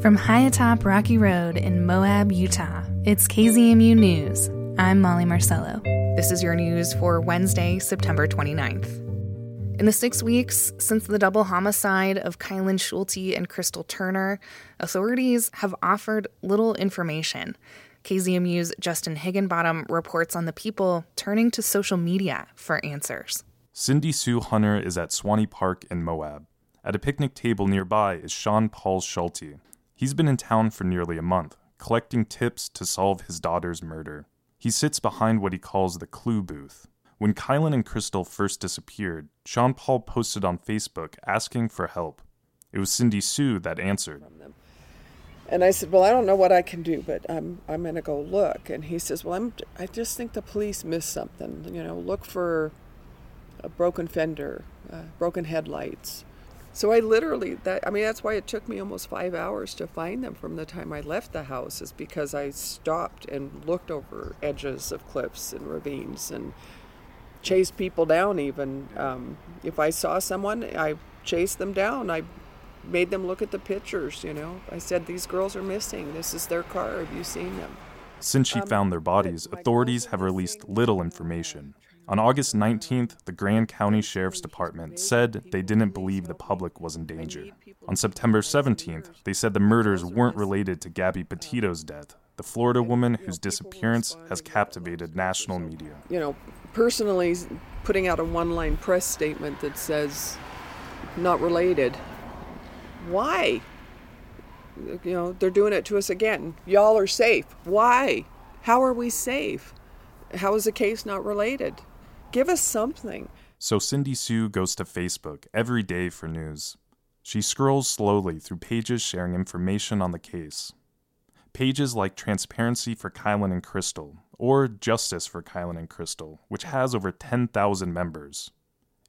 From high atop Rocky Road in Moab, Utah, it's KZMU News. I'm Molly Marcello. This is your news for Wednesday, September 29th. In the six weeks since the double homicide of Kylan Schulte and Crystal Turner, authorities have offered little information. KZMU's Justin Higginbottom reports on the people turning to social media for answers. Cindy Sue Hunter is at Swanny Park in Moab. At a picnic table nearby is Sean Paul Schulte. He's been in town for nearly a month, collecting tips to solve his daughter's murder. He sits behind what he calls the clue booth. When Kylan and Crystal first disappeared, Sean Paul posted on Facebook asking for help. It was Cindy Sue that answered. And I said, "Well, I don't know what I can do, but I'm I'm going to go look." And he says, "Well, I'm I just think the police missed something. You know, look for a broken fender, uh, broken headlights, so I literally that I mean that's why it took me almost 5 hours to find them from the time I left the house is because I stopped and looked over edges of cliffs and ravines and chased people down even. Um, if I saw someone I chased them down. I made them look at the pictures you know. I said these girls are missing. This is their car. Have you seen them? Since she Um, found their bodies, authorities have released little information. On August 19th, the Grand County Sheriff's Department said they didn't believe the public was in danger. On September 17th, they said the murders weren't related to Gabby Petito's death, the Florida woman whose disappearance has captivated national media. you know, personally putting out a one line press statement that says not related. Why? You know, they're doing it to us again. Y'all are safe. Why? How are we safe? How is the case not related? Give us something. So Cindy Sue goes to Facebook every day for news. She scrolls slowly through pages sharing information on the case. Pages like Transparency for Kylan and Crystal, or Justice for Kylan and Crystal, which has over 10,000 members.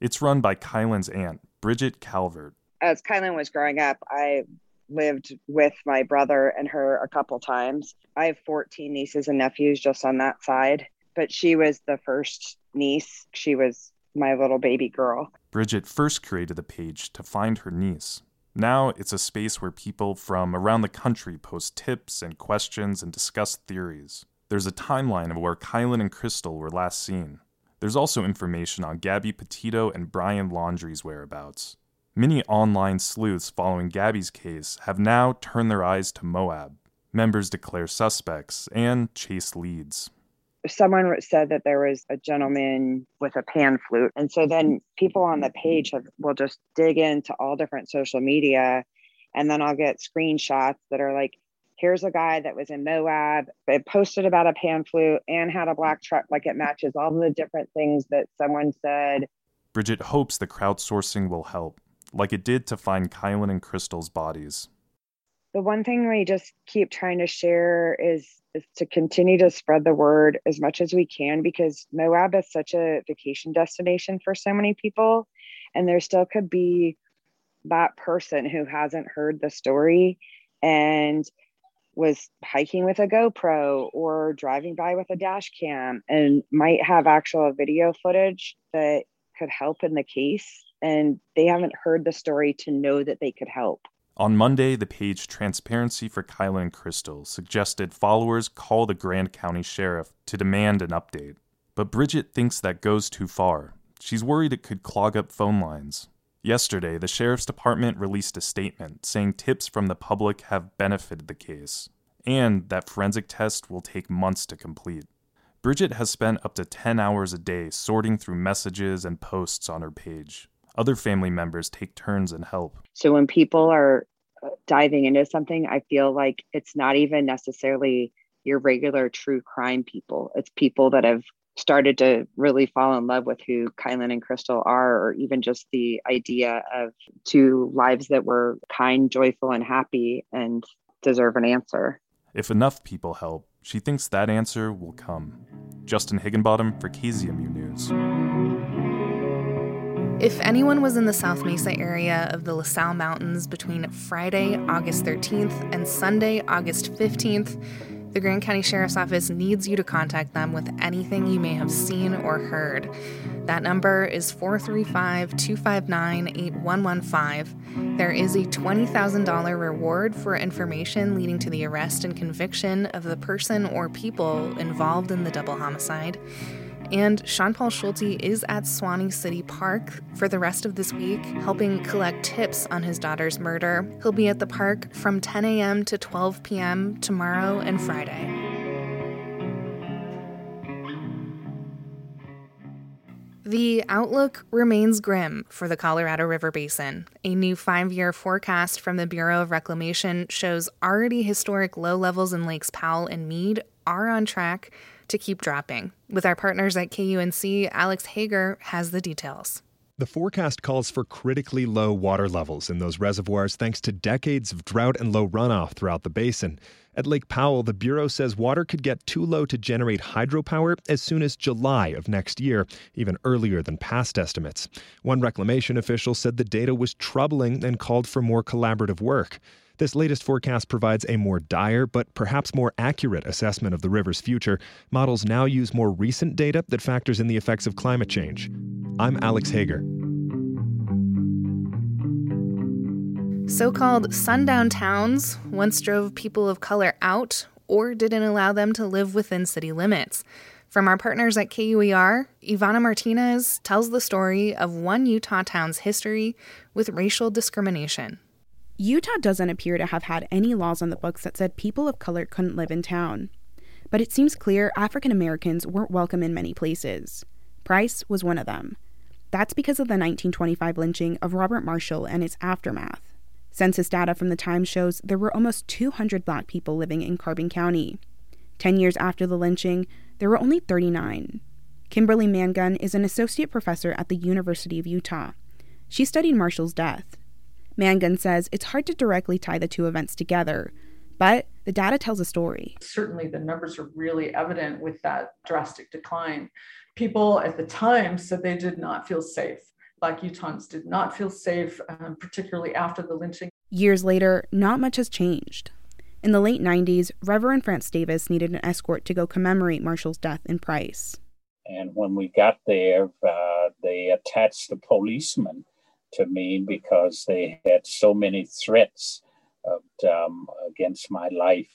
It's run by Kylan's aunt, Bridget Calvert. as Kylan was growing up, I lived with my brother and her a couple times. I have 14 nieces and nephews just on that side, but she was the first niece. She was my little baby girl. Bridget first created the page to find her niece. Now it's a space where people from around the country post tips and questions and discuss theories. There's a timeline of where Kylan and Crystal were last seen. There's also information on Gabby Petito and Brian Laundrie's whereabouts. Many online sleuths following Gabby's case have now turned their eyes to Moab. Members declare suspects and chase leads. Someone said that there was a gentleman with a pan flute. And so then people on the page have, will just dig into all different social media. And then I'll get screenshots that are like, here's a guy that was in Moab, it posted about a pan flute and had a black truck. Like it matches all the different things that someone said. Bridget hopes the crowdsourcing will help, like it did to find Kylan and Crystal's bodies. The one thing we just keep trying to share is is to continue to spread the word as much as we can because Moab is such a vacation destination for so many people and there still could be that person who hasn't heard the story and was hiking with a GoPro or driving by with a dash cam and might have actual video footage that could help in the case and they haven't heard the story to know that they could help. On Monday, the page Transparency for Kylan and Crystal suggested followers call the Grand County Sheriff to demand an update. But Bridget thinks that goes too far. She's worried it could clog up phone lines. Yesterday, the Sheriff's Department released a statement saying tips from the public have benefited the case, and that forensic tests will take months to complete. Bridget has spent up to 10 hours a day sorting through messages and posts on her page. Other family members take turns and help. So when people are uh, diving into something, I feel like it's not even necessarily your regular true crime people. It's people that have started to really fall in love with who Kylan and Crystal are, or even just the idea of two lives that were kind, joyful, and happy and deserve an answer. If enough people help, she thinks that answer will come. Justin Higginbottom for KZMU News. If anyone was in the South Mesa area of the La Sal Mountains between Friday, August 13th and Sunday, August 15th, the Grand County Sheriff's Office needs you to contact them with anything you may have seen or heard. That number is 435 259 8115. There is a $20,000 reward for information leading to the arrest and conviction of the person or people involved in the double homicide. And Sean Paul Schulte is at Swanny City Park for the rest of this week, helping collect tips on his daughter's murder. He'll be at the park from 10 a.m. to 12 p.m. tomorrow and Friday. The outlook remains grim for the Colorado River Basin. A new five year forecast from the Bureau of Reclamation shows already historic low levels in Lakes Powell and Mead are on track to keep dropping. With our partners at KUNC, Alex Hager has the details. The forecast calls for critically low water levels in those reservoirs thanks to decades of drought and low runoff throughout the basin. At Lake Powell, the Bureau says water could get too low to generate hydropower as soon as July of next year, even earlier than past estimates. One reclamation official said the data was troubling and called for more collaborative work. This latest forecast provides a more dire but perhaps more accurate assessment of the river's future. Models now use more recent data that factors in the effects of climate change. I'm Alex Hager. So called sundown towns once drove people of color out or didn't allow them to live within city limits. From our partners at KUER, Ivana Martinez tells the story of one Utah town's history with racial discrimination. Utah doesn't appear to have had any laws on the books that said people of color couldn't live in town. But it seems clear African Americans weren't welcome in many places. Price was one of them. That's because of the 1925 lynching of Robert Marshall and its aftermath. Census data from the time shows there were almost 200 black people living in Carbon County. Ten years after the lynching, there were only 39. Kimberly Mangun is an associate professor at the University of Utah. She studied Marshall's death. Mangun says it's hard to directly tie the two events together, but the data tells a story. Certainly, the numbers are really evident with that drastic decline. People at the time said they did not feel safe. Black Utahns did not feel safe, um, particularly after the lynching. Years later, not much has changed. In the late 90s, Reverend France Davis needed an escort to go commemorate Marshall's death in Price. And when we got there, uh, they attached the policeman to me because they had so many threats of, um, against my life.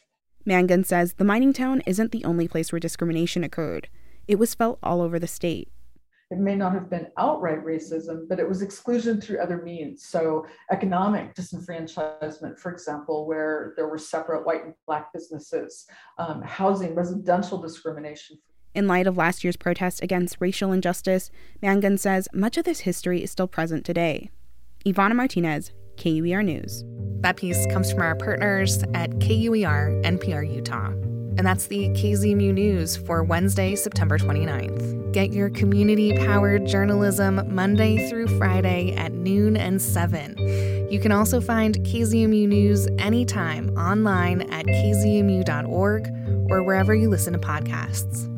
Mangun says the mining town isn't the only place where discrimination occurred. It was felt all over the state. It may not have been outright racism, but it was exclusion through other means. So, economic disenfranchisement, for example, where there were separate white and black businesses, um, housing, residential discrimination. In light of last year's protests against racial injustice, Mangun says much of this history is still present today. Ivana Martinez, KUER News. That piece comes from our partners at KUER NPR Utah. And that's the KZMU News for Wednesday, September 29th. Get your community powered journalism Monday through Friday at noon and 7. You can also find KZMU News anytime online at kzmu.org or wherever you listen to podcasts.